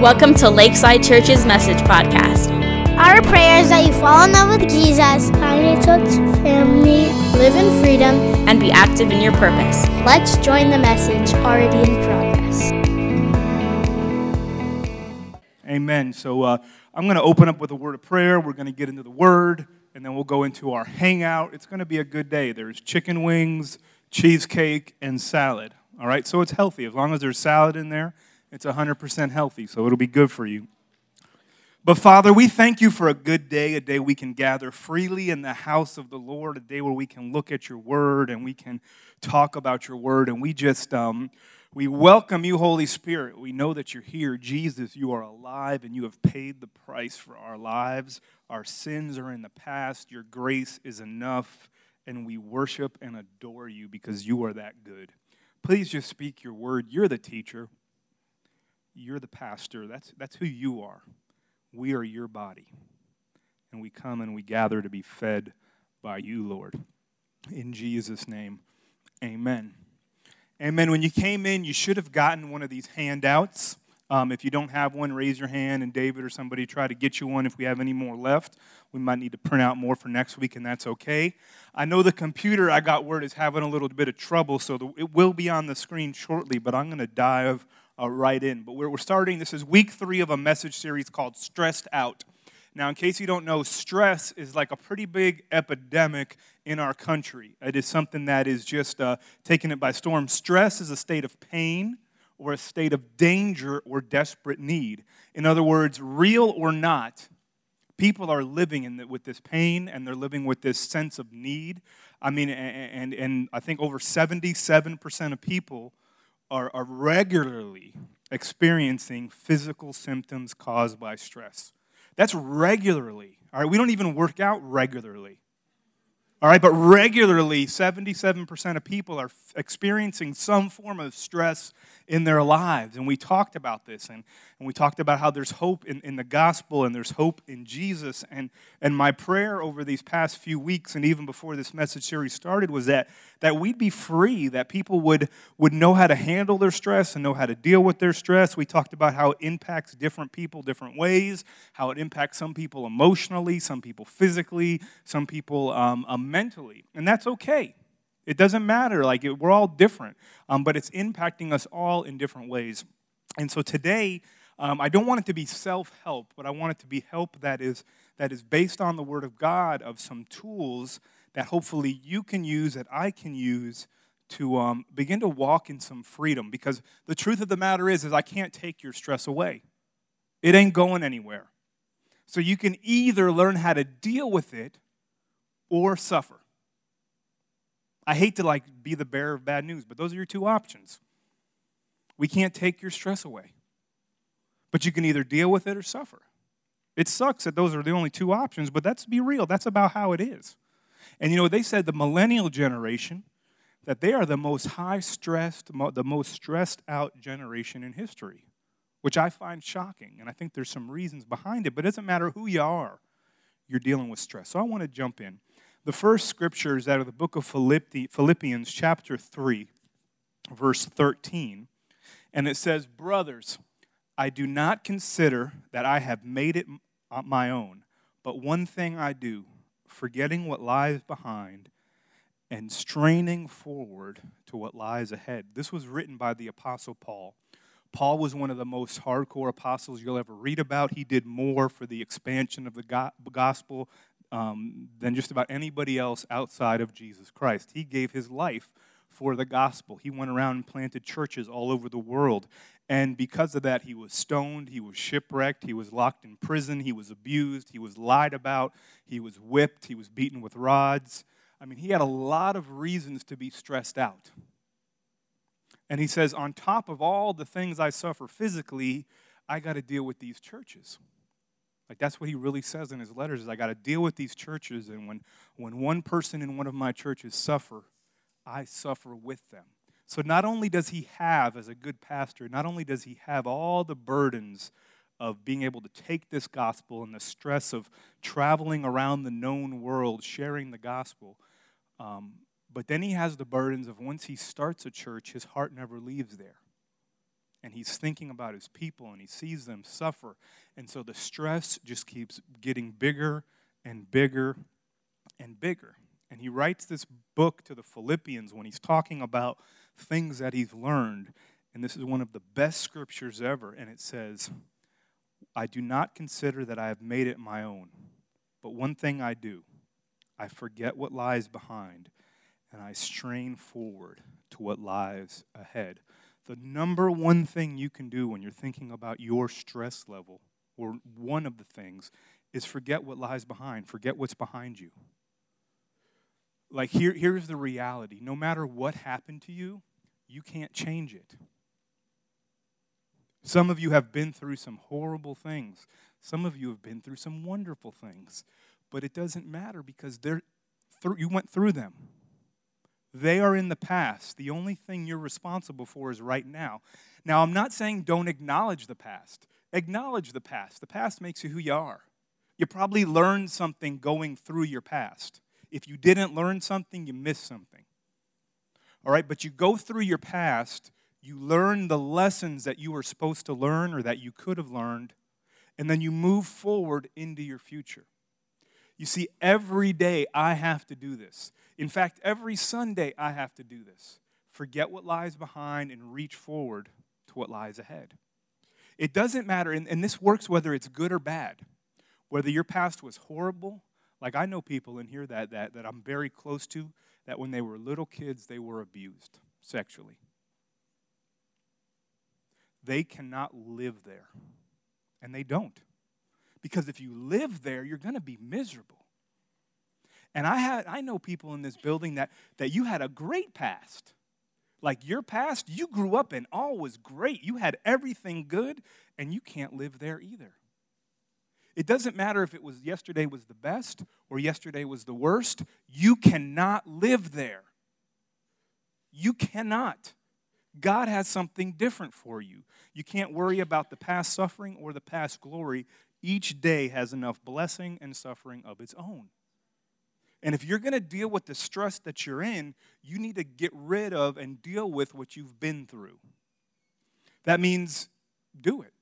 Welcome to Lakeside Church's Message Podcast. Our prayer is that you fall in love with Jesus, find a church family, live in freedom, and be active in your purpose. Let's join the message already in progress. Amen. So uh, I'm going to open up with a word of prayer. We're going to get into the word, and then we'll go into our hangout. It's going to be a good day. There's chicken wings, cheesecake, and salad. All right, so it's healthy. As long as there's salad in there, it's 100% healthy, so it'll be good for you. But Father, we thank you for a good day, a day we can gather freely in the house of the Lord, a day where we can look at your word and we can talk about your word. And we just, um, we welcome you, Holy Spirit. We know that you're here. Jesus, you are alive and you have paid the price for our lives. Our sins are in the past. Your grace is enough. And we worship and adore you because you are that good. Please just speak your word. You're the teacher. You're the pastor. That's, that's who you are. We are your body. And we come and we gather to be fed by you, Lord. In Jesus' name, amen. Amen. When you came in, you should have gotten one of these handouts. Um, if you don't have one, raise your hand, and David or somebody try to get you one if we have any more left. We might need to print out more for next week, and that's okay. I know the computer I got word is having a little bit of trouble, so the, it will be on the screen shortly, but I'm going to dive uh, right in. But we're, we're starting, this is week three of a message series called Stressed Out. Now, in case you don't know, stress is like a pretty big epidemic in our country. It is something that is just uh, taking it by storm. Stress is a state of pain or a state of danger or desperate need. In other words, real or not, people are living in the, with this pain and they're living with this sense of need. I mean, and, and, and I think over 77% of people are, are regularly experiencing physical symptoms caused by stress. That's regularly. All right, we don't even work out regularly. All right, but regularly, 77% of people are f- experiencing some form of stress in their lives. And we talked about this, and, and we talked about how there's hope in, in the gospel and there's hope in Jesus. And, and my prayer over these past few weeks, and even before this message series started, was that, that we'd be free, that people would, would know how to handle their stress and know how to deal with their stress. We talked about how it impacts different people different ways, how it impacts some people emotionally, some people physically, some people um, uh, mentally. And that's okay. It doesn't matter. Like, it, we're all different, um, but it's impacting us all in different ways. And so today, um, I don't want it to be self help, but I want it to be help that is, that is based on the Word of God of some tools that hopefully you can use, that I can use to um, begin to walk in some freedom. Because the truth of the matter is, is I can't take your stress away. It ain't going anywhere. So you can either learn how to deal with it or suffer. I hate to like be the bearer of bad news, but those are your two options. We can't take your stress away. But you can either deal with it or suffer. It sucks that those are the only two options, but that's be real. That's about how it is. And you know, they said the millennial generation that they are the most high stressed, the most stressed out generation in history, which I find shocking. And I think there's some reasons behind it, but it doesn't matter who you are, you're dealing with stress. So I want to jump in. The first scripture is out of the book of Philippians, chapter 3, verse 13. And it says, Brothers, I do not consider that I have made it uh, my own, but one thing I do, forgetting what lies behind and straining forward to what lies ahead. This was written by the Apostle Paul. Paul was one of the most hardcore apostles you'll ever read about. He did more for the expansion of the gospel um, than just about anybody else outside of Jesus Christ. He gave his life for the gospel. He went around and planted churches all over the world. And because of that, he was stoned, he was shipwrecked, he was locked in prison, he was abused, he was lied about, he was whipped, he was beaten with rods. I mean, he had a lot of reasons to be stressed out. And he says, on top of all the things I suffer physically, I got to deal with these churches. Like that's what he really says in his letters is I got to deal with these churches and when when one person in one of my churches suffer, I suffer with them. So not only does he have as a good pastor, not only does he have all the burdens of being able to take this gospel and the stress of traveling around the known world sharing the gospel, um, but then he has the burdens of once he starts a church, his heart never leaves there. And he's thinking about his people and he sees them suffer. And so the stress just keeps getting bigger and bigger and bigger. And he writes this book to the Philippians when he's talking about things that he's learned. And this is one of the best scriptures ever. And it says, I do not consider that I have made it my own, but one thing I do I forget what lies behind and I strain forward to what lies ahead. The number one thing you can do when you're thinking about your stress level, or one of the things, is forget what lies behind, forget what's behind you. Like, here, here's the reality no matter what happened to you, you can't change it. Some of you have been through some horrible things. Some of you have been through some wonderful things. But it doesn't matter because they're, you went through them. They are in the past. The only thing you're responsible for is right now. Now, I'm not saying don't acknowledge the past. Acknowledge the past. The past makes you who you are. You probably learned something going through your past. If you didn't learn something, you missed something. All right, but you go through your past, you learn the lessons that you were supposed to learn or that you could have learned, and then you move forward into your future. You see, every day I have to do this. In fact, every Sunday I have to do this. Forget what lies behind and reach forward to what lies ahead. It doesn't matter, and, and this works whether it's good or bad. Whether your past was horrible, like I know people in here that, that, that I'm very close to, that when they were little kids, they were abused sexually. They cannot live there, and they don't. Because if you live there, you're going to be miserable. And I had I know people in this building that that you had a great past. Like your past, you grew up and all was great. You had everything good and you can't live there either. It doesn't matter if it was yesterday was the best or yesterday was the worst. You cannot live there. You cannot. God has something different for you. You can't worry about the past suffering or the past glory. Each day has enough blessing and suffering of its own. And if you're going to deal with the stress that you're in, you need to get rid of and deal with what you've been through. That means do it.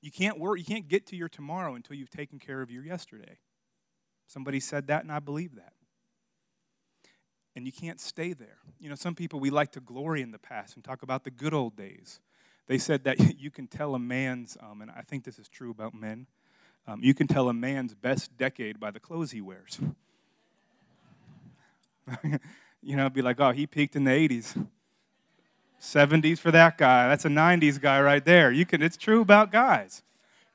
You can't work, you can't get to your tomorrow until you've taken care of your yesterday. Somebody said that, and I believe that. And you can't stay there. You know, some people, we like to glory in the past and talk about the good old days. They said that you can tell a man's, um, and I think this is true about men, um, you can tell a man's best decade by the clothes he wears. you know, be like, oh, he peaked in the 80s. 70s for that guy. That's a 90s guy right there. You can, it's true about guys.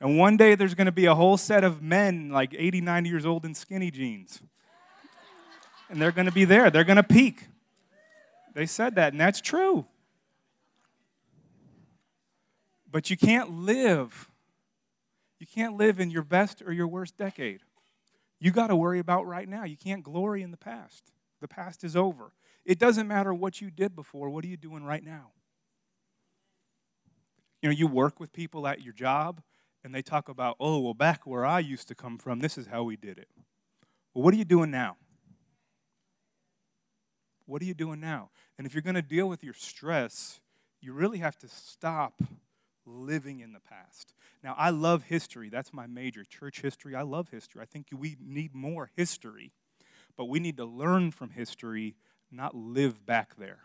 And one day there's going to be a whole set of men like 80, 90 years old in skinny jeans. And they're going to be there. They're going to peak. They said that, and that's true. But you can't live. You can't live in your best or your worst decade. You got to worry about right now. You can't glory in the past. The past is over. It doesn't matter what you did before. What are you doing right now? You know, you work with people at your job and they talk about, oh, well, back where I used to come from, this is how we did it. Well, what are you doing now? What are you doing now? And if you're going to deal with your stress, you really have to stop living in the past. Now, I love history. That's my major, church history. I love history. I think we need more history. But we need to learn from history, not live back there.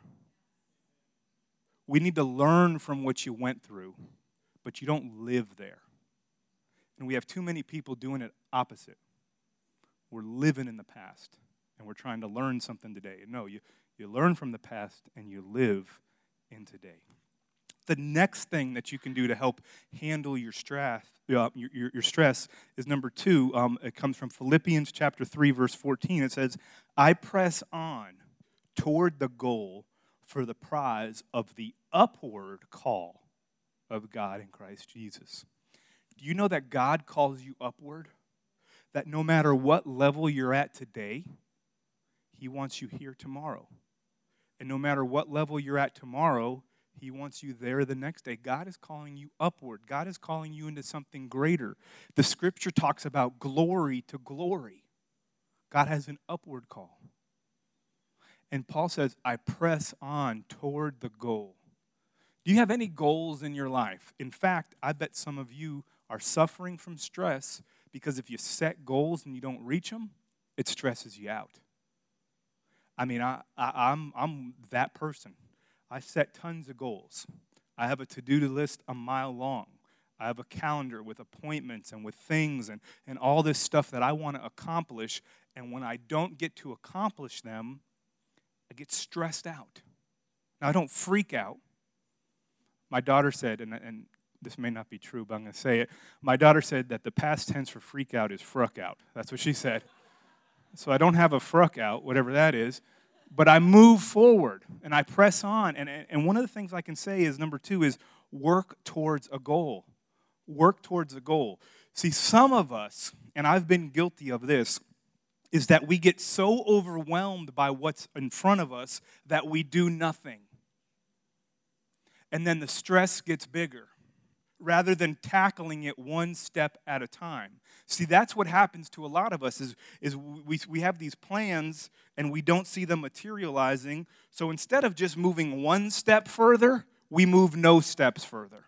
We need to learn from what you went through, but you don't live there. And we have too many people doing it opposite. We're living in the past and we're trying to learn something today. No, you, you learn from the past and you live in today the next thing that you can do to help handle your stress, uh, your, your, your, stress is number two. Um, it comes from Philippians chapter 3, verse 14. It says, I press on toward the goal for the prize of the upward call of God in Christ Jesus. Do you know that God calls you upward? That no matter what level you're at today, He wants you here tomorrow. And no matter what level you're at tomorrow, he wants you there the next day. God is calling you upward. God is calling you into something greater. The scripture talks about glory to glory. God has an upward call. And Paul says, I press on toward the goal. Do you have any goals in your life? In fact, I bet some of you are suffering from stress because if you set goals and you don't reach them, it stresses you out. I mean, I, I, I'm, I'm that person. I set tons of goals. I have a to do list a mile long. I have a calendar with appointments and with things and, and all this stuff that I want to accomplish. And when I don't get to accomplish them, I get stressed out. Now, I don't freak out. My daughter said, and, and this may not be true, but I'm going to say it. My daughter said that the past tense for freak out is fruck out. That's what she said. So I don't have a fruck out, whatever that is, but I move forward and I press on. And, and one of the things I can say is number two is work towards a goal. Work towards a goal. See, some of us, and I've been guilty of this, is that we get so overwhelmed by what's in front of us that we do nothing. And then the stress gets bigger rather than tackling it one step at a time. See, that's what happens to a lot of us is, is we, we have these plans and we don't see them materializing. So instead of just moving one step further, we move no steps further.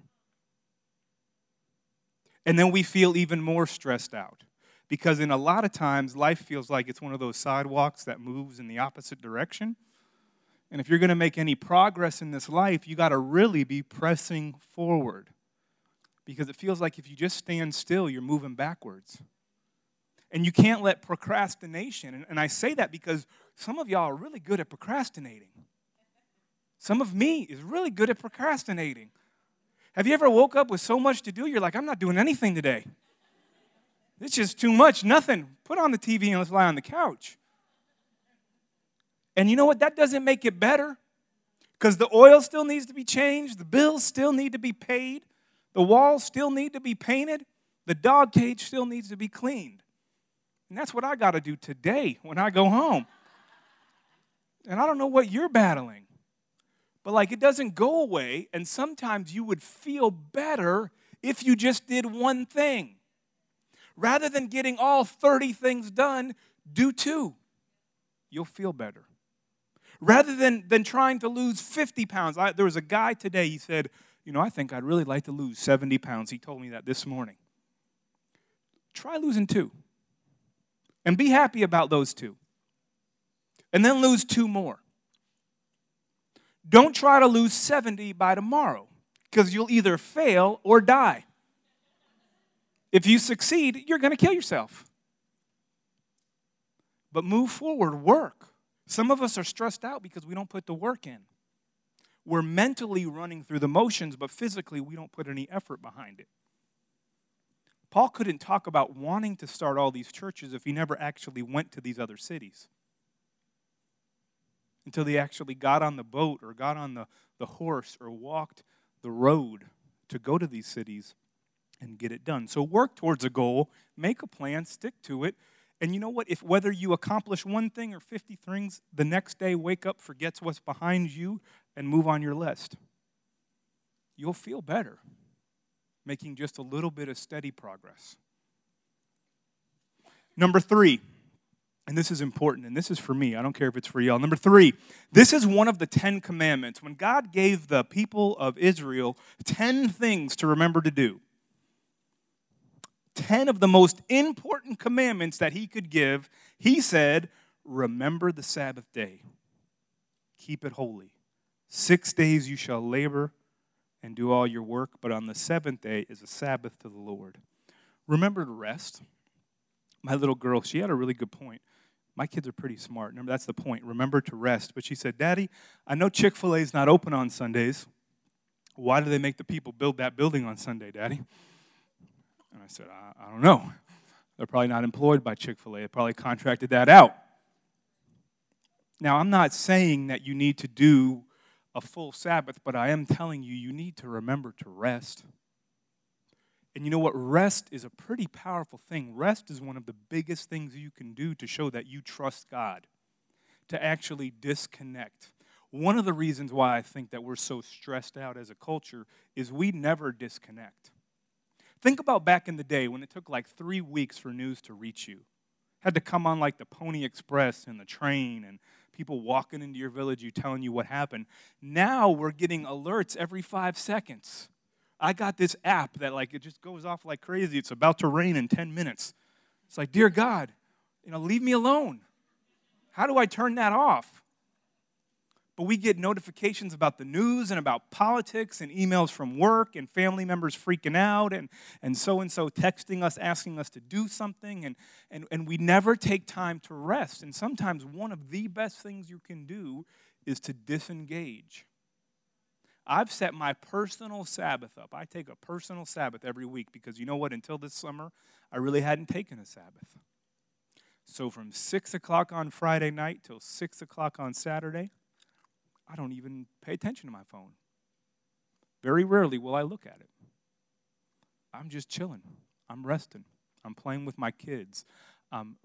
And then we feel even more stressed out. Because in a lot of times, life feels like it's one of those sidewalks that moves in the opposite direction. And if you're going to make any progress in this life, you got to really be pressing forward because it feels like if you just stand still, you're moving backwards. And you can't let procrastination, and, and I say that because some of y'all are really good at procrastinating. Some of me is really good at procrastinating. Have you ever woke up with so much to do, you're like, I'm not doing anything today? It's just too much, nothing. Put on the TV and let's lie on the couch. And you know what? That doesn't make it better because the oil still needs to be changed, the bills still need to be paid, the walls still need to be painted. The dog cage still needs to be cleaned. And that's what I got to do today when I go home. And I don't know what you're battling, but like it doesn't go away. And sometimes you would feel better if you just did one thing. Rather than getting all 30 things done, do two. You'll feel better. Rather than, than trying to lose 50 pounds, I, there was a guy today, he said, you know, I think I'd really like to lose 70 pounds. He told me that this morning. Try losing two. And be happy about those two. And then lose two more. Don't try to lose 70 by tomorrow because you'll either fail or die. If you succeed, you're going to kill yourself. But move forward, work. Some of us are stressed out because we don't put the work in. We're mentally running through the motions, but physically we don't put any effort behind it. Paul couldn't talk about wanting to start all these churches if he never actually went to these other cities. Until he actually got on the boat or got on the, the horse or walked the road to go to these cities and get it done. So work towards a goal, make a plan, stick to it. And you know what? If whether you accomplish one thing or 50 things, the next day wake up, forgets what's behind you, and move on your list. You'll feel better making just a little bit of steady progress. Number three, and this is important, and this is for me. I don't care if it's for y'all. Number three, this is one of the Ten Commandments. When God gave the people of Israel 10 things to remember to do, 10 of the most important commandments that He could give, He said, Remember the Sabbath day, keep it holy. Six days you shall labor and do all your work, but on the seventh day is a Sabbath to the Lord. Remember to rest. My little girl, she had a really good point. My kids are pretty smart. Remember, that's the point. Remember to rest. But she said, Daddy, I know Chick fil A is not open on Sundays. Why do they make the people build that building on Sunday, Daddy? And I said, I, I don't know. They're probably not employed by Chick fil A. They probably contracted that out. Now, I'm not saying that you need to do a full Sabbath, but I am telling you, you need to remember to rest. And you know what? Rest is a pretty powerful thing. Rest is one of the biggest things you can do to show that you trust God, to actually disconnect. One of the reasons why I think that we're so stressed out as a culture is we never disconnect. Think about back in the day when it took like three weeks for news to reach you. Had to come on like the Pony Express and the train, and people walking into your village, you telling you what happened. Now we're getting alerts every five seconds. I got this app that like it just goes off like crazy. It's about to rain in 10 minutes. It's like, dear God, you know, leave me alone. How do I turn that off? But we get notifications about the news and about politics and emails from work and family members freaking out and, and so and so texting us, asking us to do something. And, and, and we never take time to rest. And sometimes one of the best things you can do is to disengage. I've set my personal Sabbath up. I take a personal Sabbath every week because you know what? Until this summer, I really hadn't taken a Sabbath. So from 6 o'clock on Friday night till 6 o'clock on Saturday, I don't even pay attention to my phone. Very rarely will I look at it. I'm just chilling. I'm resting. I'm playing with my kids. I'm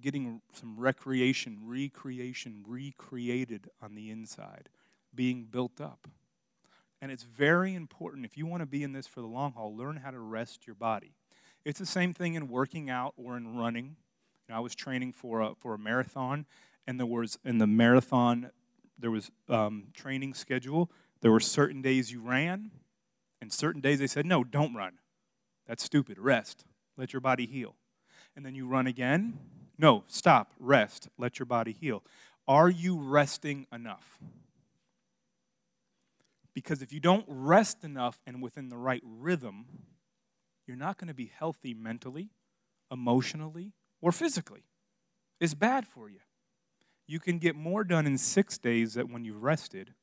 getting some recreation, recreation, recreated on the inside, being built up. And it's very important, if you want to be in this for the long haul, learn how to rest your body. It's the same thing in working out or in running. You know, I was training for a, for a marathon, and there was in the marathon there was um, training schedule. There were certain days you ran, and certain days they said, no, don't run. That's stupid. Rest. Let your body heal. And then you run again. No, stop. Rest. Let your body heal. Are you resting enough? Because if you don't rest enough and within the right rhythm, you're not going to be healthy mentally, emotionally, or physically. It's bad for you you can get more done in six days that when you've rested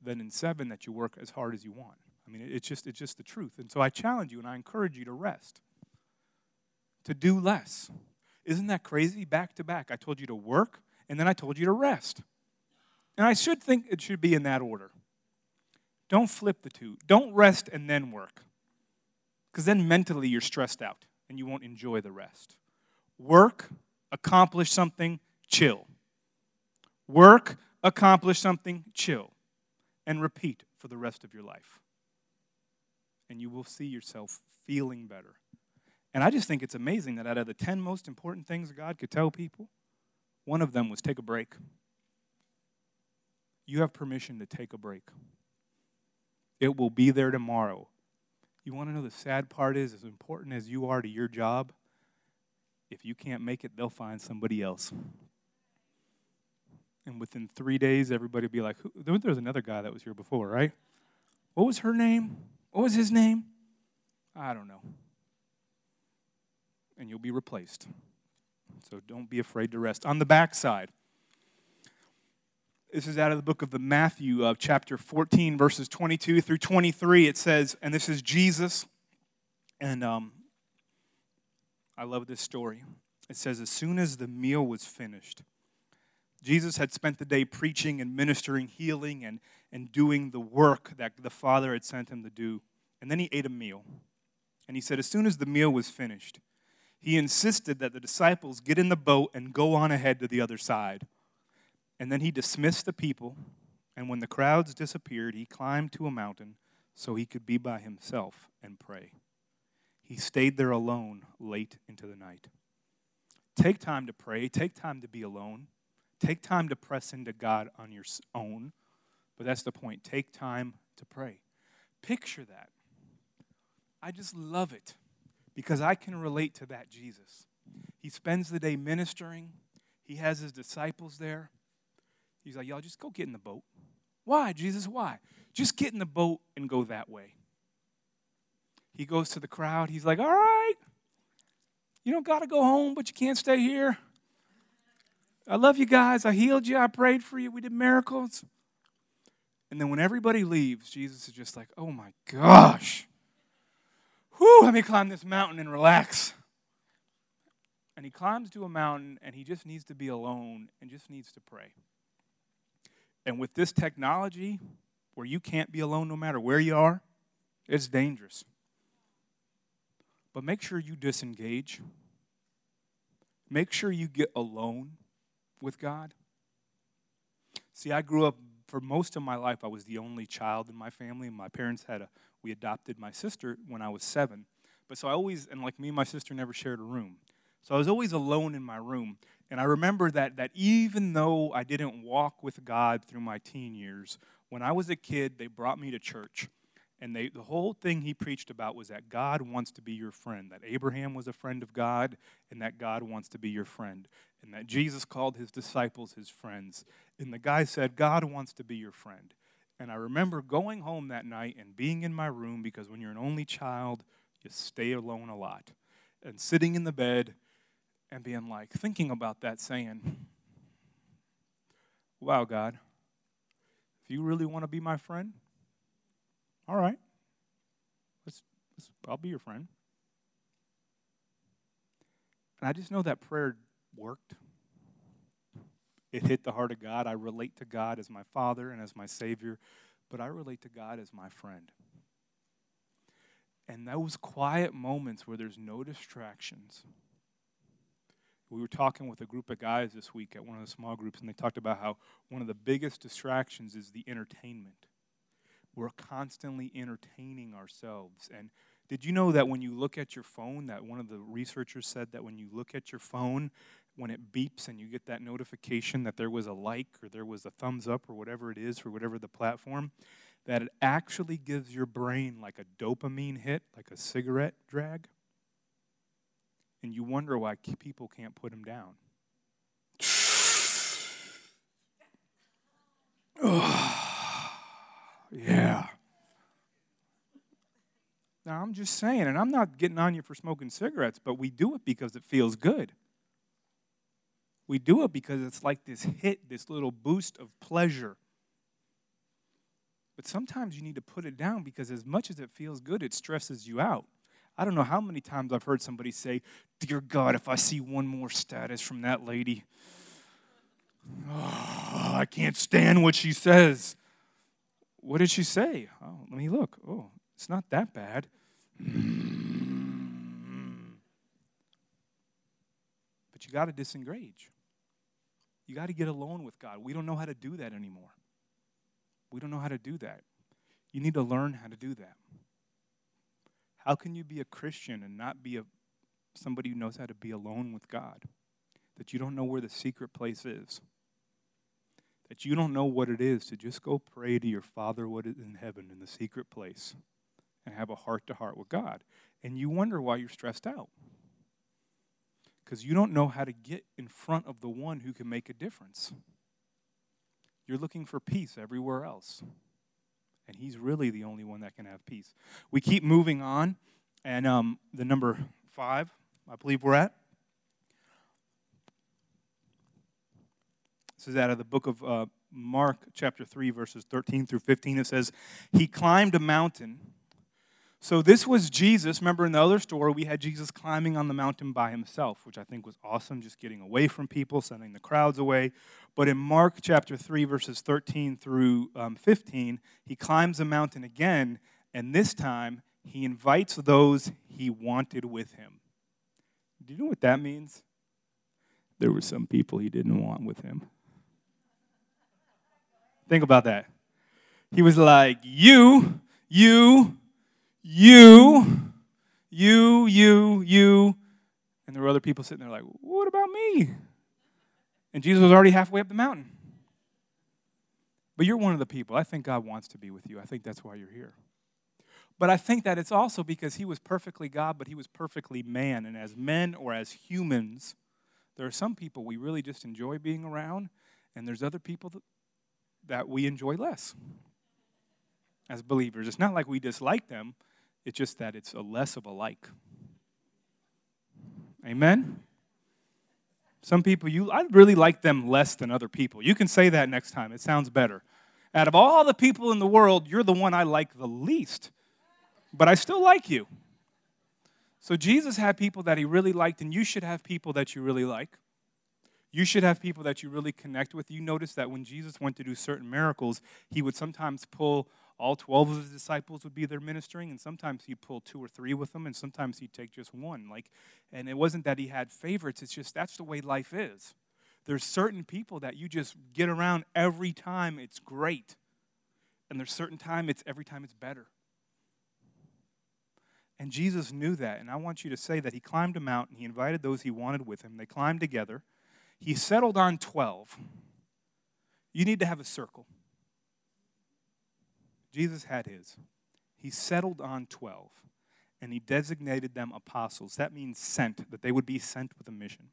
than in seven that you work as hard as you want. I mean, it's just, it's just the truth. And so I challenge you and I encourage you to rest, to do less. Isn't that crazy? Back to back. I told you to work and then I told you to rest. And I should think it should be in that order. Don't flip the two. Don't rest and then work. Because then mentally you're stressed out and you won't enjoy the rest. Work, accomplish something, chill. Work, accomplish something, chill. And repeat for the rest of your life. And you will see yourself feeling better. And I just think it's amazing that out of the 10 most important things God could tell people, one of them was take a break. You have permission to take a break. It will be there tomorrow. You want to know the sad part is, as important as you are to your job, if you can't make it, they'll find somebody else and within three days, everybody would be like, there was another guy that was here before, right? What was her name? What was his name? I don't know. And you'll be replaced. So don't be afraid to rest. On the backside, this is out of the book of the Matthew, uh, chapter 14, verses 22 through 23. It says, and this is Jesus, and um, I love this story. It says, as soon as the meal was finished, Jesus had spent the day preaching and ministering, healing, and, and doing the work that the Father had sent him to do. And then he ate a meal. And he said, as soon as the meal was finished, he insisted that the disciples get in the boat and go on ahead to the other side. And then he dismissed the people. And when the crowds disappeared, he climbed to a mountain so he could be by himself and pray. He stayed there alone late into the night. Take time to pray, take time to be alone. Take time to press into God on your own, but that's the point. Take time to pray. Picture that. I just love it because I can relate to that Jesus. He spends the day ministering, he has his disciples there. He's like, Y'all just go get in the boat. Why, Jesus? Why? Just get in the boat and go that way. He goes to the crowd. He's like, All right, you don't got to go home, but you can't stay here. I love you guys. I healed you. I prayed for you. We did miracles. And then when everybody leaves, Jesus is just like, oh my gosh. Whew, let me climb this mountain and relax. And he climbs to a mountain and he just needs to be alone and just needs to pray. And with this technology, where you can't be alone no matter where you are, it's dangerous. But make sure you disengage. Make sure you get alone with God? See, I grew up for most of my life, I was the only child in my family, and my parents had a, we adopted my sister when I was seven. But so I always, and like me and my sister never shared a room. So I was always alone in my room. And I remember that, that even though I didn't walk with God through my teen years, when I was a kid, they brought me to church. And they, the whole thing he preached about was that God wants to be your friend, that Abraham was a friend of God, and that God wants to be your friend, and that Jesus called his disciples his friends. And the guy said, God wants to be your friend. And I remember going home that night and being in my room because when you're an only child, you stay alone a lot. And sitting in the bed and being like, thinking about that, saying, Wow, God, if you really want to be my friend, all right, let's, let's, I'll be your friend. And I just know that prayer worked. It hit the heart of God. I relate to God as my Father and as my Savior, but I relate to God as my friend. And those quiet moments where there's no distractions. We were talking with a group of guys this week at one of the small groups, and they talked about how one of the biggest distractions is the entertainment. We're constantly entertaining ourselves. And did you know that when you look at your phone, that one of the researchers said that when you look at your phone, when it beeps and you get that notification that there was a like or there was a thumbs up or whatever it is for whatever the platform, that it actually gives your brain like a dopamine hit, like a cigarette drag. And you wonder why people can't put them down. Yeah. Now, I'm just saying, and I'm not getting on you for smoking cigarettes, but we do it because it feels good. We do it because it's like this hit, this little boost of pleasure. But sometimes you need to put it down because as much as it feels good, it stresses you out. I don't know how many times I've heard somebody say, Dear God, if I see one more status from that lady, oh, I can't stand what she says. What did she say? Oh, let me look. Oh, it's not that bad. But you got to disengage. You got to get alone with God. We don't know how to do that anymore. We don't know how to do that. You need to learn how to do that. How can you be a Christian and not be a, somebody who knows how to be alone with God? That you don't know where the secret place is. That you don't know what it is to just go pray to your Father what is in heaven in the secret place and have a heart to heart with God. And you wonder why you're stressed out. Because you don't know how to get in front of the one who can make a difference. You're looking for peace everywhere else. And he's really the only one that can have peace. We keep moving on, and um, the number five, I believe we're at. This is out of the book of uh, Mark, chapter 3, verses 13 through 15. It says, He climbed a mountain so this was Jesus. Remember in the other story, we had Jesus climbing on the mountain by himself, which I think was awesome, just getting away from people, sending the crowds away. But in Mark chapter 3, verses 13 through um, 15, he climbs a mountain again, and this time he invites those he wanted with him. Do you know what that means? There were some people he didn't want with him. Think about that. He was like, You, you, you, you, you, you. And there were other people sitting there like, what about me? And Jesus was already halfway up the mountain. But you're one of the people. I think God wants to be with you. I think that's why you're here. But I think that it's also because he was perfectly God, but he was perfectly man. And as men or as humans, there are some people we really just enjoy being around, and there's other people that, that we enjoy less as believers. It's not like we dislike them, it's just that it's a less of a like. Amen? Some people, you, I really like them less than other people. You can say that next time, it sounds better. Out of all the people in the world, you're the one I like the least, but I still like you. So Jesus had people that he really liked, and you should have people that you really like. You should have people that you really connect with. You notice that when Jesus went to do certain miracles, he would sometimes pull all 12 of his disciples would be there ministering and sometimes he'd pull two or three with them and sometimes he'd take just one like and it wasn't that he had favorites it's just that's the way life is there's certain people that you just get around every time it's great and there's certain time it's every time it's better and jesus knew that and i want you to say that he climbed a mountain he invited those he wanted with him they climbed together he settled on 12. You need to have a circle. Jesus had his. He settled on 12 and he designated them apostles. That means sent, that they would be sent with a mission.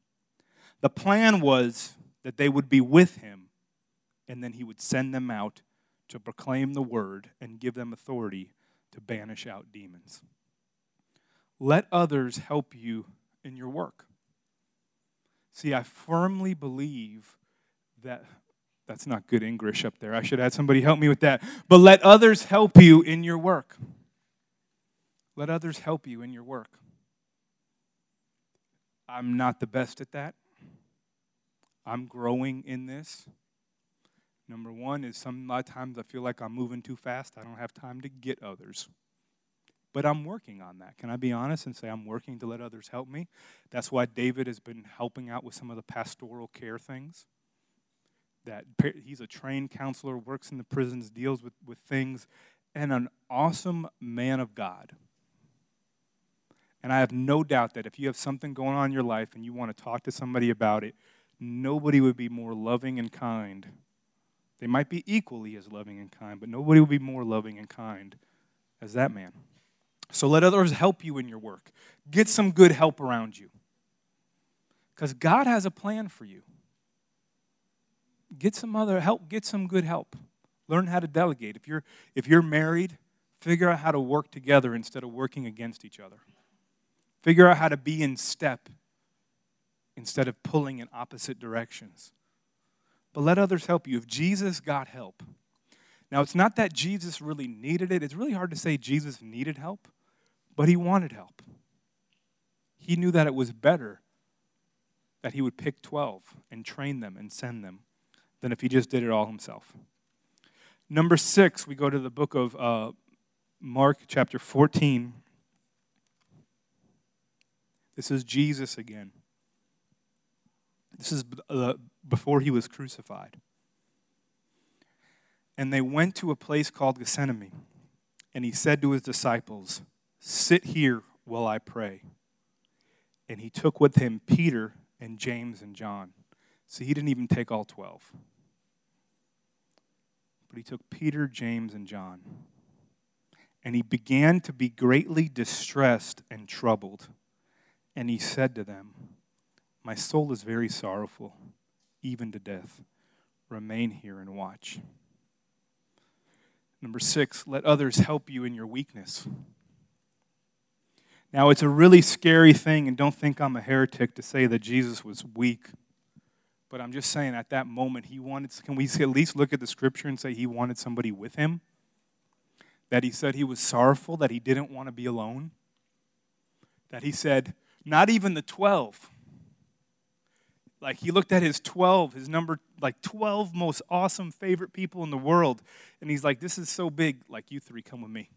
The plan was that they would be with him and then he would send them out to proclaim the word and give them authority to banish out demons. Let others help you in your work. See, I firmly believe that that's not good English up there. I should have somebody help me with that. But let others help you in your work. Let others help you in your work. I'm not the best at that. I'm growing in this. Number one is some lot of times I feel like I'm moving too fast. I don't have time to get others. But I'm working on that. Can I be honest and say I'm working to let others help me? That's why David has been helping out with some of the pastoral care things. That he's a trained counselor, works in the prisons, deals with, with things, and an awesome man of God. And I have no doubt that if you have something going on in your life and you want to talk to somebody about it, nobody would be more loving and kind they might be equally as loving and kind, but nobody would be more loving and kind as that man. So let others help you in your work. Get some good help around you. Because God has a plan for you. Get some other help, get some good help. Learn how to delegate. If you're if you're married, figure out how to work together instead of working against each other. Figure out how to be in step instead of pulling in opposite directions but let others help you. If Jesus got help, now it's not that Jesus really needed it, it's really hard to say Jesus needed help, but he wanted help. He knew that it was better that he would pick 12 and train them and send them than if he just did it all himself. Number six, we go to the book of uh, Mark, chapter 14. This is Jesus again. This is uh, before he was crucified. And they went to a place called Gethsemane. And he said to his disciples, Sit here while I pray. And he took with him Peter and James and John. So he didn't even take all 12. But he took Peter, James, and John. And he began to be greatly distressed and troubled. And he said to them, My soul is very sorrowful even to death. Remain here and watch. Number six, let others help you in your weakness. Now, it's a really scary thing, and don't think I'm a heretic to say that Jesus was weak. But I'm just saying, at that moment, he wanted, can we at least look at the scripture and say he wanted somebody with him? That he said he was sorrowful, that he didn't want to be alone? That he said, not even the 12 like he looked at his 12, his number, like 12 most awesome favorite people in the world. And he's like, this is so big. Like, you three come with me.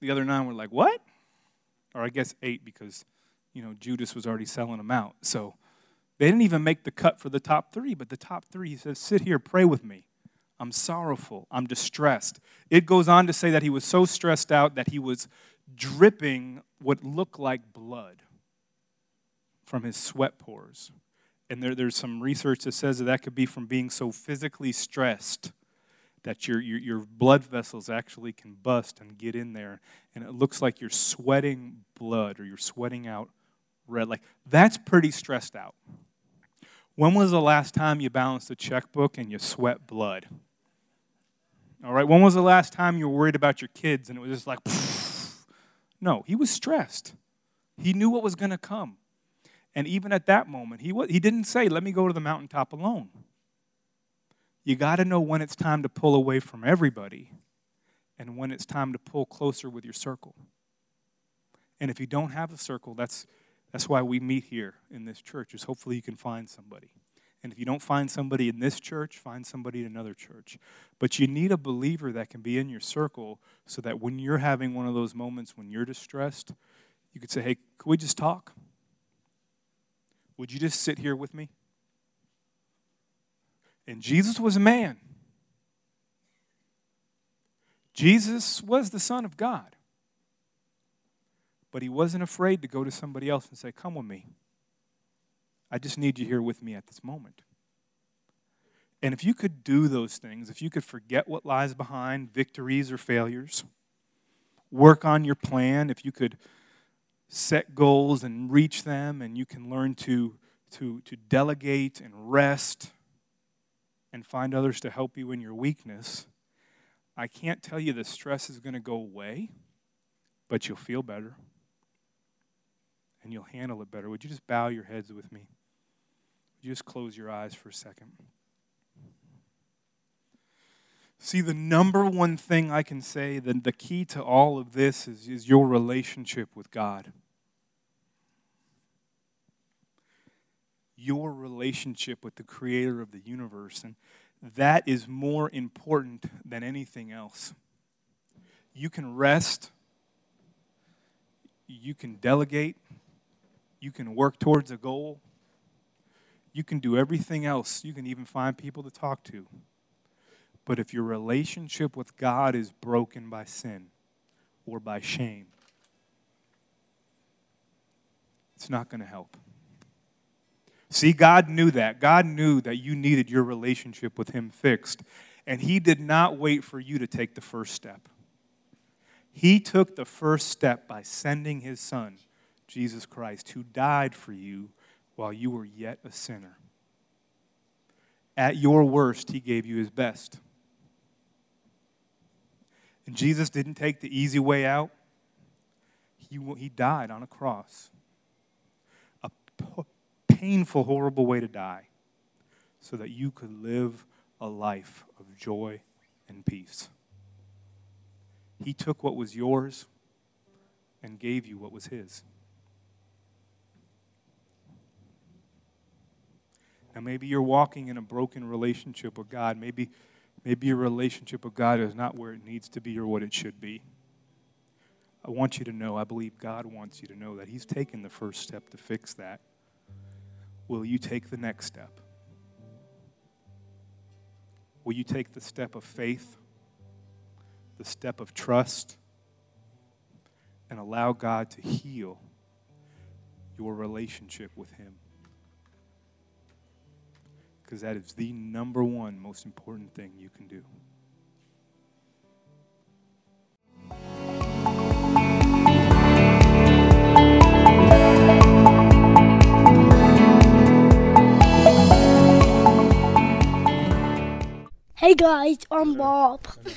The other nine were like, what? Or I guess eight because, you know, Judas was already selling them out. So they didn't even make the cut for the top three. But the top three, he says, sit here, pray with me. I'm sorrowful. I'm distressed. It goes on to say that he was so stressed out that he was dripping what looked like blood from his sweat pores. And there, there's some research that says that that could be from being so physically stressed that your, your, your blood vessels actually can bust and get in there. And it looks like you're sweating blood or you're sweating out red. Like, that's pretty stressed out. When was the last time you balanced a checkbook and you sweat blood? All right, when was the last time you were worried about your kids and it was just like, no, he was stressed. He knew what was going to come. And even at that moment, he, he didn't say, Let me go to the mountaintop alone. You got to know when it's time to pull away from everybody and when it's time to pull closer with your circle. And if you don't have a circle, that's, that's why we meet here in this church, is hopefully you can find somebody. And if you don't find somebody in this church, find somebody in another church. But you need a believer that can be in your circle so that when you're having one of those moments when you're distressed, you could say, hey, could we just talk? Would you just sit here with me? And Jesus was a man. Jesus was the Son of God. But he wasn't afraid to go to somebody else and say, Come with me. I just need you here with me at this moment. And if you could do those things, if you could forget what lies behind, victories or failures, work on your plan, if you could set goals and reach them, and you can learn to, to, to delegate and rest and find others to help you in your weakness, I can't tell you the stress is going to go away, but you'll feel better and you'll handle it better. Would you just bow your heads with me? Would you just close your eyes for a second? See, the number one thing I can say, the, the key to all of this is, is your relationship with God. Your relationship with the creator of the universe. And that is more important than anything else. You can rest, you can delegate, you can work towards a goal, you can do everything else. You can even find people to talk to. But if your relationship with God is broken by sin or by shame, it's not going to help. See, God knew that. God knew that you needed your relationship with Him fixed. And He did not wait for you to take the first step. He took the first step by sending His Son, Jesus Christ, who died for you while you were yet a sinner. At your worst, He gave you His best. And Jesus didn't take the easy way out. He, he died on a cross. A painful, horrible way to die so that you could live a life of joy and peace. He took what was yours and gave you what was his. Now, maybe you're walking in a broken relationship with God. Maybe Maybe your relationship with God is not where it needs to be or what it should be. I want you to know, I believe God wants you to know that He's taken the first step to fix that. Will you take the next step? Will you take the step of faith, the step of trust, and allow God to heal your relationship with Him? because that is the number one most important thing you can do. Hey guys, I'm Bob.